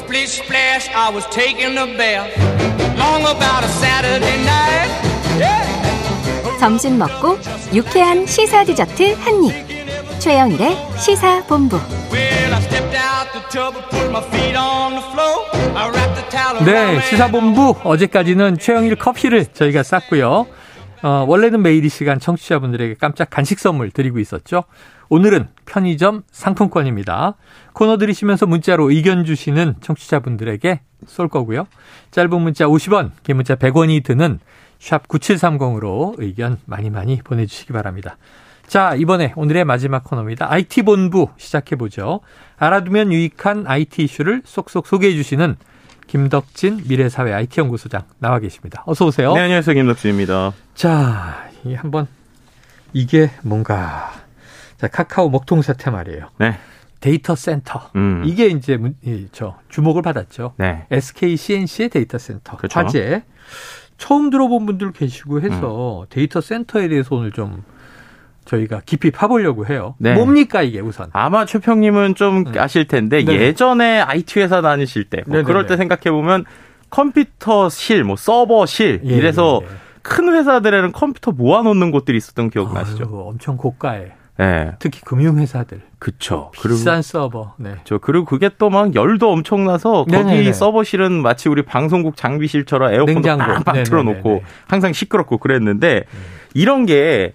Splish splash, I was taking a bath. Long about a Saturday night. Yeah. 점심 먹고 유쾌한 시사 디저트 한 입. 최영일의 시사 본부. 네, 시사본부 어제까지는 최영일 커피를 저희가 쌌고요. 어, 원래는 매일 이 시간 청취자분들에게 깜짝 간식 선물 드리고 있었죠. 오늘은 편의점 상품권입니다. 코너 들이시면서 문자로 의견 주시는 청취자분들에게 쏠 거고요. 짧은 문자 50원, 긴 문자 100원이 드는 샵 9730으로 의견 많이 많이 보내주시기 바랍니다. 자, 이번에 오늘의 마지막 코너입니다. IT본부 시작해보죠. 알아두면 유익한 IT 이슈를 쏙쏙 소개해 주시는 김덕진 미래사회 IT연구소장 나와 계십니다. 어서 오세요. 네, 안녕하세요. 김덕진입니다. 자, 이 한번 이게 뭔가 자 카카오 먹통 사태 말이에요. 네. 데이터 센터 음. 이게 이제 저 주목을 받았죠. 네. SK C&C의 데이터 센터 그렇죠. 화재 처음 들어본 분들 계시고 음. 해서 데이터 센터에 대해서 오늘 좀 저희가 깊이 파보려고 해요. 네. 뭡니까 이게 우선? 아마 최평님은 좀 네. 아실 텐데 네. 예전에 IT 회사 다니실 때, 뭐 네네네. 그럴 때 생각해 보면 컴퓨터실, 뭐 서버실 예, 이래서 예, 예. 큰 회사들에는 컴퓨터 모아놓는 곳들이 있었던 기억 나시죠? 아유, 엄청 고가에 네, 특히 금융회사들 그쵸. 비싼 서버. 네. 저 그리고 그게 또 막 열도 엄청나서 거기 네네네. 서버실은 마치 우리 방송국 장비실처럼 에어컨도. 빵빵 네네네네. 틀어놓고 항상 시끄럽고 그랬는데 이런 게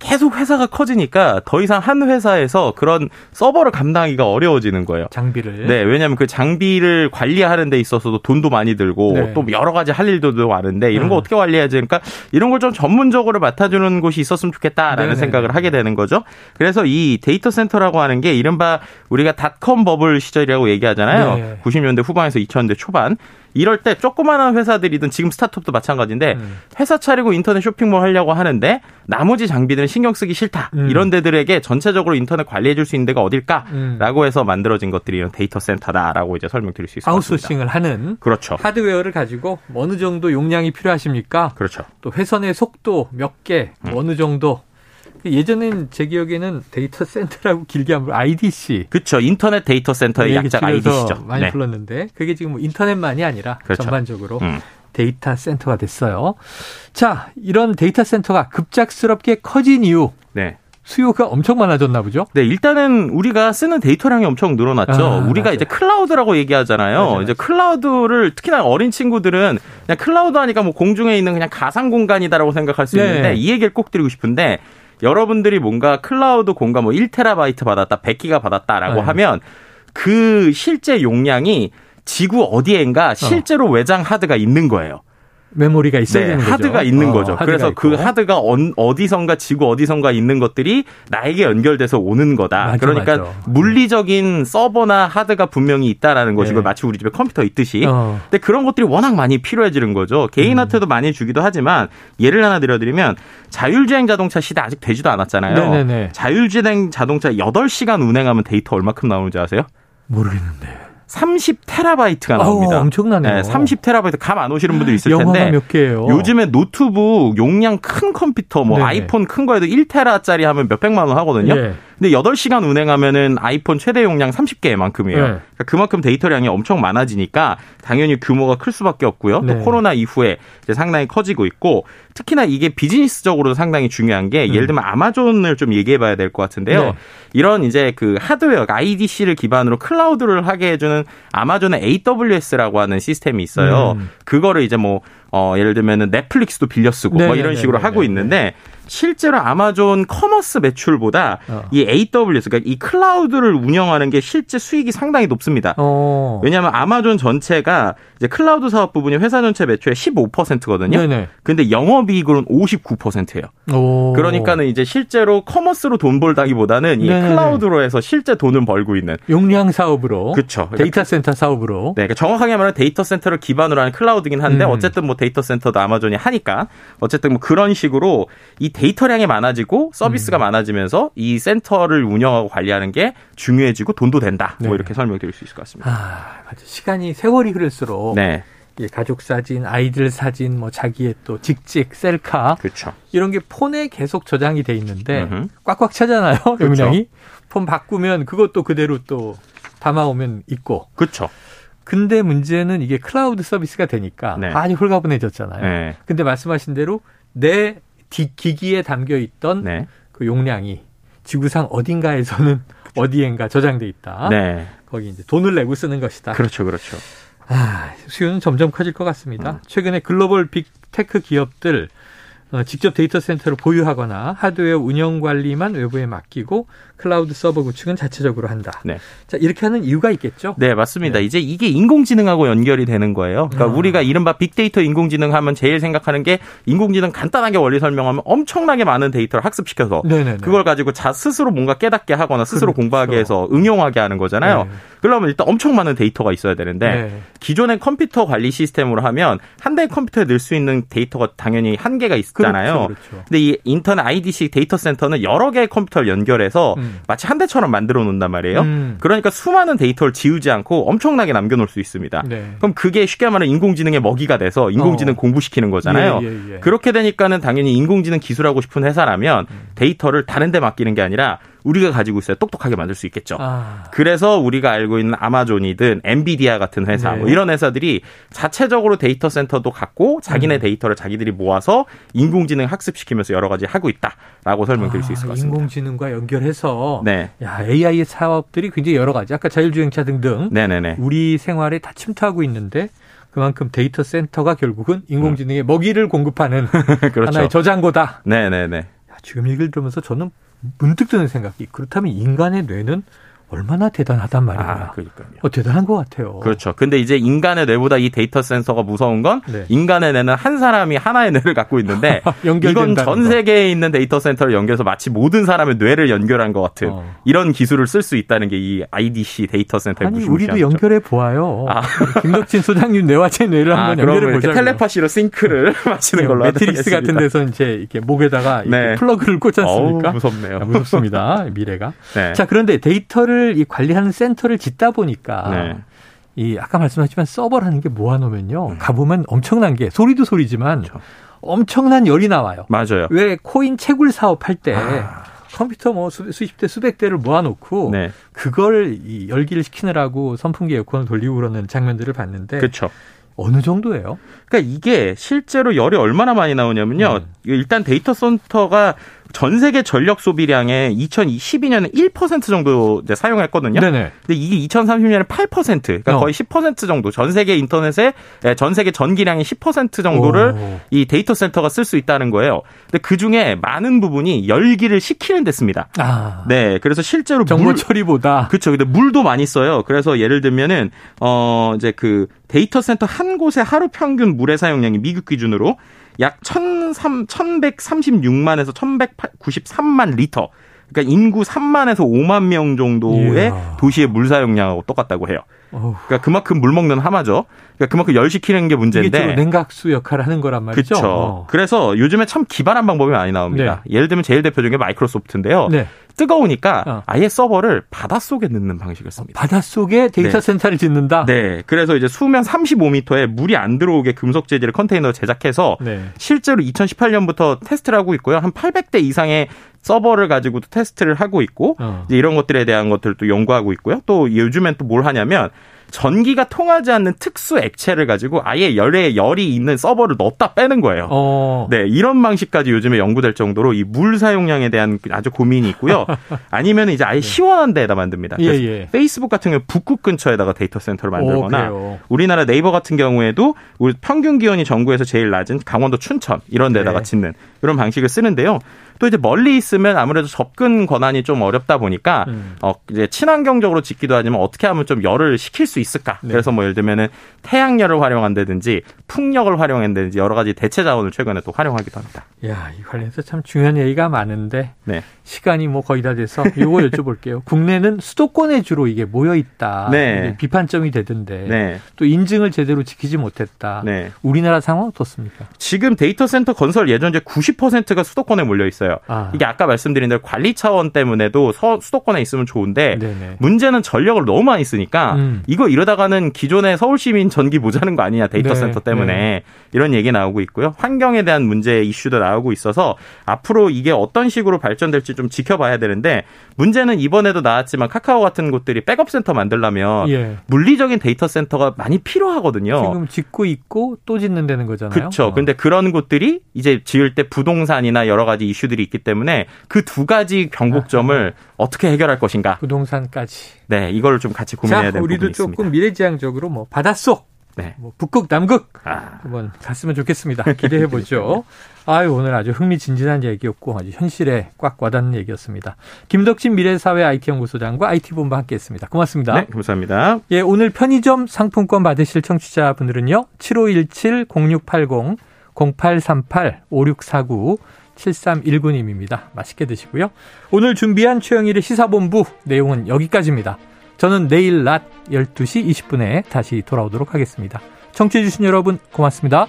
계속 회사가 커지니까 더 이상 한 회사에서 그런 서버를 감당하기가 어려워지는 거예요. 장비를. 네, 왜냐하면 그 장비를 관리하는 데 있어서도 돈도 많이 들고 네. 또 여러 가지 할 일도 많은데 이런 거 음. 어떻게 관리해야지 그러니까 이런 걸 좀 전문적으로 맡아주는 곳이 있었으면 좋겠다라는 네네. 생각을 하게 되는 거죠. 그래서 이 데이터 센터라고 하는 게 이른바 우리가 닷컴 버블 시절이라고 얘기하잖아요. 네. 90년대 후반에서 2000년대 초반. 이럴 때 조그마한 회사들이든 지금 스타트업도 마찬가지인데 음. 회사 차리고 인터넷 쇼핑몰 하려고 하는데 나머지 장비들은 신경 쓰기 싫다. 음. 이런 데들에게 전체적으로 인터넷 관리해 줄 수 있는 데가 어딜까? 음. 라고 해서 만들어진 것들이 이런 데이터 센터다라고 이제 설명드릴 수 같습니다. 아웃소싱을 하는 그렇죠. 하드웨어를 가지고 어느 정도 용량이 필요하십니까? 그렇죠. 또 회선의 속도 몇 개, 음. 뭐 어느 정도. 예전엔 제 기억에는 데이터 센터라고 길게 하면 IDC. 그렇죠. 인터넷 데이터 센터의 약자가 줄여서 IDC죠. 많이 네. 불렀는데 그게 지금 뭐 인터넷만이 아니라 그렇죠. 전반적으로 음. 데이터 센터가 됐어요. 자, 이런 데이터 센터가 급작스럽게 커진 이유 네. 수요가 엄청 많아졌나 보죠? 네, 일단은 우리가 쓰는 데이터량이 엄청 늘어났죠. 아, 우리가 맞아요. 이제 클라우드라고 얘기하잖아요. 맞아요, 이제 클라우드를 특히나 어린 친구들은 그냥 클라우드 하니까 뭐 공중에 있는 그냥 가상 공간이다라고 생각할 수 네. 있는데 이 얘기를 꼭 드리고 싶은데 여러분들이 뭔가 클라우드 공간 뭐 1테라바이트 받았다, 100기가 받았다라고 네. 하면 그 실제 용량이 지구 어디엔가 실제로 외장 하드가 있는 거예요. 메모리가 있어야 네, 되는 거죠. 하드가 있는 어, 거죠. 하드가 그래서 그 있고. 하드가 언- 어디선가 지구 어디선가 있는 것들이 나에게 연결돼서 오는 거다. 맞아, 그러니까 맞아. 물리적인 서버나 하드가 분명히 있다라는 것이고 네. 마치 우리 집에 컴퓨터 있듯이. 어. 근데 그런 것들이 워낙 많이 필요해지는 거죠. 음. 개인한테도 많이 주기도 하지만 예를 하나 들어드리면 자율주행 자동차 시대 아직 되지도 않았잖아요. 네네네. 자율주행 자동차 8시간 운행하면 데이터 얼마큼 나오는지 아세요? 모르겠는데. 30테라바이트가 어우, 나옵니다. 엄청나네요. 30테라바이트 감 안 오시는 분들 있을 텐데 몇 개예요? 요즘에 노트북 용량 큰 컴퓨터 뭐 네네. 아이폰 큰 거에도 1테라짜리 하면 몇 백만 원 하거든요. 예. 근데 8시간 운행하면은 아이폰 최대 용량 30개만큼이에요. 네. 그러니까 그만큼 데이터량이 엄청 많아지니까 당연히 규모가 클 수밖에 없고요. 네. 또 코로나 이후에 이제 상당히 커지고 있고 특히나 이게 비즈니스적으로도 상당히 중요한 게 예를 들면 아마존을 좀 얘기해 봐야 될 것 같은데요. 음. 네. 이런 이제 그 하드웨어 IDC를 기반으로 클라우드를 하게 해 주는 아마존의 AWS라고 하는 시스템이 있어요. 음. 그거를 이제 뭐 어, 예를 들면은 넷플릭스도 빌려 쓰고 뭐 이런 네네네네네. 식으로 하고 있는데 실제로 아마존 commerce 매출보다 어. 이 AWS 그러니까 이 클라우드를 운영하는 게 실제 수익이 상당히 높습니다. 어. 왜냐하면 아마존 전체가 이제 클라우드 사업 부분이 회사 전체 매출의 15%거든요. 네네. 근데 영업이익으로는 59%예요. 오. 그러니까는 이제 실제로 commerce로 돈 벌다기보다는 이 네네네. 클라우드로 해서 실제 돈을 벌고 있는 용량 사업으로. 그쵸. 데이터 센터 사업으로. 네, 그러니까 정확하게 말하면 데이터 센터를 기반으로 하는 클라우드긴 한데 음. 어쨌든 뭐 데이터 센터도 아마존이 하니까 어쨌든 뭐 그런 식으로 이 데이터량이 많아지고 음. 서비스가 많아지면서 이 센터를 운영하고 관리하는 게 중요해지고 돈도 된다. 네. 뭐 이렇게 설명드릴 수 있을 것 같습니다. 아, 맞아. 시간이 세월이 흐를수록 네, 이 가족 사진, 아이들 사진, 뭐 자기의 또 직직, 셀카 그렇죠. 이런 게 폰에 계속 저장이 돼 있는데 음흠. 꽉꽉 차잖아요. 용량이. 폰 바꾸면 그것도 그대로 또 담아오면 있고. 그렇죠. 근데 문제는 이게 클라우드 서비스가 되니까 네. 많이 홀가분해졌잖아요. 네. 근데 말씀하신 대로 내 디- 기기에 담겨 있던 네. 그 용량이 지구상 어딘가에서는 어디엔가 저장돼 있다. 네. 거기 이제 돈을 내고 쓰는 것이다. 그렇죠. 그렇죠. 아, 수요는 점점 커질 것 같습니다. 음. 최근에 글로벌 빅테크 기업들 어, 직접 데이터 센터를 보유하거나 하드웨어 운영 관리만 외부에 맡기고 클라우드 서버 구축은 자체적으로 한다. 네. 자, 이렇게 하는 이유가 있겠죠? 네, 맞습니다. 네. 이제 이게 인공지능하고 연결이 되는 거예요. 그러니까 아. 우리가 이른바 빅데이터 인공지능 하면 제일 생각하는 게 인공지능 간단하게 원리 설명하면 엄청나게 많은 데이터를 학습시켜서 네네네. 그걸 가지고 자 스스로 뭔가 깨닫게 하거나 스스로 그렇죠. 공부하게 해서 응용하게 하는 거잖아요. 네. 그러면 일단 엄청 많은 데이터가 있어야 되는데 네. 기존의 컴퓨터 관리 시스템으로 하면 한 대의 컴퓨터에 넣을 수 있는 데이터가 당연히 한계가 있잖아요. 그렇죠, 그렇죠. 근데 이 인터넷 IDC 데이터 센터는 여러 개의 컴퓨터를 연결해서 음. 마치 한 대처럼 만들어 놓는단 말이에요. 음. 그러니까 수많은 데이터를 지우지 않고 엄청나게 남겨 놓을 수 있습니다. 네. 그럼 그게 쉽게 말하면 인공지능의 먹이가 돼서 인공지능 어. 공부시키는 거잖아요. 예, 예, 예. 그렇게 되니까는 당연히 인공지능 기술하고 싶은 회사라면 음. 데이터를 다른 데 맡기는 게 아니라 우리가 가지고 있어야 똑똑하게 만들 수 있겠죠. 아, 그래서 우리가 알고 있는 아마존이든 엔비디아 같은 회사 네. 뭐 이런 회사들이 자체적으로 데이터 센터도 갖고 자기네 음. 데이터를 자기들이 모아서 인공지능 학습시키면서 여러 가지 하고 있다라고 설명드릴 수 있을 것 아, 같습니다. 인공지능과 연결해서 네. 야, AI의 사업들이 굉장히 여러 가지. 아까 자율주행차 등등 네네네. 우리 생활에 다 침투하고 있는데 그만큼 데이터 센터가 결국은 인공지능의 먹이를 공급하는 그렇죠. 하나의 저장고다. 네네네. 야, 지금 얘기를 들으면서 저는 문득 드는 생각이 그렇다면 인간의 뇌는 얼마나 대단하단 말이냐. 아, 그러니까요. 어, 대단한 것 같아요. 그렇죠. 근데 이제 인간의 뇌보다 이 데이터 센터가 무서운 건 네. 인간의 뇌는 한 사람이 하나의 뇌를 갖고 있는데 이건 전 거. 세계에 있는 데이터 센터를 연결해서 마치 모든 사람의 뇌를 연결한 것 같은 어. 이런 기술을 쓸 수 있다는 게 이 IDC 데이터 센터의 아니 우리도. 연결해 보아요. 아. 김덕진 소장님 뇌와 제 뇌를 아, 한번 연결해 이렇게 보자고요. 텔레파시로 sync를 맞추는 걸로 매트릭스 같은. 데서 이제 이렇게 목에다가 이렇게 네. 플러그를 꽂지 않습니까? 어우, 무섭네요. 야, 무섭습니다. 미래가. 네. 자, 그런데 데이터를 이 관리하는 센터를 짓다 보니까 네. 이 아까 말씀하셨지만 서버라는 게 모아놓으면요. 가보면 엄청난 게 소리도 소리지만 음. 그렇죠. 엄청난 열이 나와요. 맞아요. 왜 코인 채굴 사업 할 때 아. 컴퓨터 뭐 수, 수십 대 수백 대를 모아놓고 네. 그걸 이 열기를 식히느라고 선풍기 에어컨을 돌리고 그러는 장면들을 봤는데 그렇죠. 어느 정도예요? 그러니까 이게 실제로 열이 얼마나 많이 나오냐면요. 음. 일단 데이터 센터가 전 세계 전력 소비량의 2012년에 1% 정도 이제 사용했거든요. 네네. 근데 이게 2030년에 8%, 그러니까 어. 거의 10% 정도 전 세계 인터넷의 예, 전 세계 전기량의 10% 정도를 오. 이 데이터 센터가 쓸 수 있다는 거예요. 근데 그 중에 많은 부분이 열기를 식히는 데 씁니다. 아. 네, 그래서 실제로 정보 물, 처리보다 그렇죠. 근데 물도 많이 써요. 그래서 예를 들면은 어 이제 그 데이터 센터 한 곳에 하루 평균 물의 사용량이 미국 기준으로 약1,3 1136만에서 1193만 리터. 그러니까 인구 3만에서 5만 명 정도의 이야. 도시의 물 사용량하고 똑같다고 해요. 어후, 그러니까 그만큼 물 먹는 하마죠. 그러니까 그만큼 열 식히는 게 이게 문제인데. 냉각수 역할을 하는 거란 말이죠. 그렇죠. 어. 그래서 요즘에 참 기발한 방법이 많이 나옵니다. 예를 들면 제일 대표적인 게 마이크로소프트인데요. 네. 뜨거우니까 어. 아예 서버를 바닷속에 넣는 방식을 씁니다. 바닷속에 데이터 네. 센터를 짓는다. 네. 그래서 이제 수면 35m에 물이 안 들어오게 금속 재질의 컨테이너를 제작해서 네. 실제로 2018년부터 테스트를 하고 있고요. 한 800대 이상의 서버를 가지고도 테스트를 하고 있고 어. 이제 이런 것들에 대한 것들도 연구하고 있고요. 또 요즘엔 또 뭘 하냐면 전기가 통하지 않는 특수 액체를 가지고 아예 열에 열이 있는 서버를 넣었다 빼는 거예요. 어. 네, 이런 방식까지 요즘에 연구될 정도로 이 물 사용량에 대한 아주 고민이 있고요. 아니면 이제 아예 시원한 데에다 만듭니다. 예, 예. 페이스북 같은 경우 북극 근처에다가 데이터 센터를 오, 만들거나 그래요. 우리나라 네이버 같은 경우에도 우리 평균 기온이 전국에서 제일 낮은 강원도 춘천 이런 데다가 네. 짓는 이런 방식을 쓰는데요. 또 이제 멀리 있으면 아무래도 접근 권한이 좀 어렵다 보니까 음. 어 이제 친환경적으로 짓기도 하지만 어떻게 하면 좀 열을 식힐 수 있을까? 네. 그래서 뭐 예를 들면은 태양열을 활용한다든지 풍력을 활용한다든지 여러 가지 대체 자원을 최근에 또 활용하기도 합니다. 야, 이 관련해서 참 중요한 얘기가 많은데 네. 시간이 뭐 거의 다 돼서 이거 여쭤볼게요. 국내는 수도권에 주로 이게 모여 있다. 네. 비판점이 되던데 네. 또 인증을 제대로 지키지 못했다. 네. 우리나라 상황 어떻습니까? 지금 데이터 센터 건설 예정지 90%가 수도권에 몰려 있어요. 있어요. 아. 이게 아까 말씀드린 대로 관리 차원 때문에도 서, 수도권에 있으면 좋은데 네네. 문제는 전력을 너무 많이 쓰니까 음. 이거 이러다가는 기존의 서울 시민 전기 모자라는 거 아니냐 데이터 네, 센터 때문에 네. 이런 얘기 나오고 있고요. 환경에 대한 문제 이슈도 나오고 있어서 앞으로 이게 어떤 식으로 발전될지 좀 지켜봐야 되는데 문제는 이번에도 나왔지만 카카오 같은 곳들이 백업 센터 만들려면 예. 물리적인 데이터 센터가 많이 필요하거든요. 지금 짓고 있고 또 짓는다는 거잖아요. 그렇죠. 어. 근데 그런 곳들이 이제 지을 때 부동산이나 여러 가지 이슈들이 있기 때문에 그 두 가지 변곡점을 어떻게 해결할 것인가. 부동산까지. 네, 이걸 좀 같이 고민해야 자, 되는 우리도 부분이 있습니다. 조금 미래지향적으로 뭐 바닷속, 네. 뭐 북극, 남극 아, 한번 갔으면 좋겠습니다. 기대해 보죠. 아유 오늘 아주 흥미진진한 얘기였고 아주 현실에 꽉 와닿는 얘기였습니다. 김덕진 미래사회 IT연구소장과 IT본부 함께했습니다. 고맙습니다. 네, 감사합니다. 예, 오늘 편의점 상품권 받으실 청취자분들은요. 7517-0680, 0838-5649, 7319님입니다. 맛있게 드시고요. 오늘 준비한 최영일의 시사본부 내용은 여기까지입니다. 저는 내일 낮 12시 20분에 다시 돌아오도록 하겠습니다. 청취해주신 여러분 고맙습니다.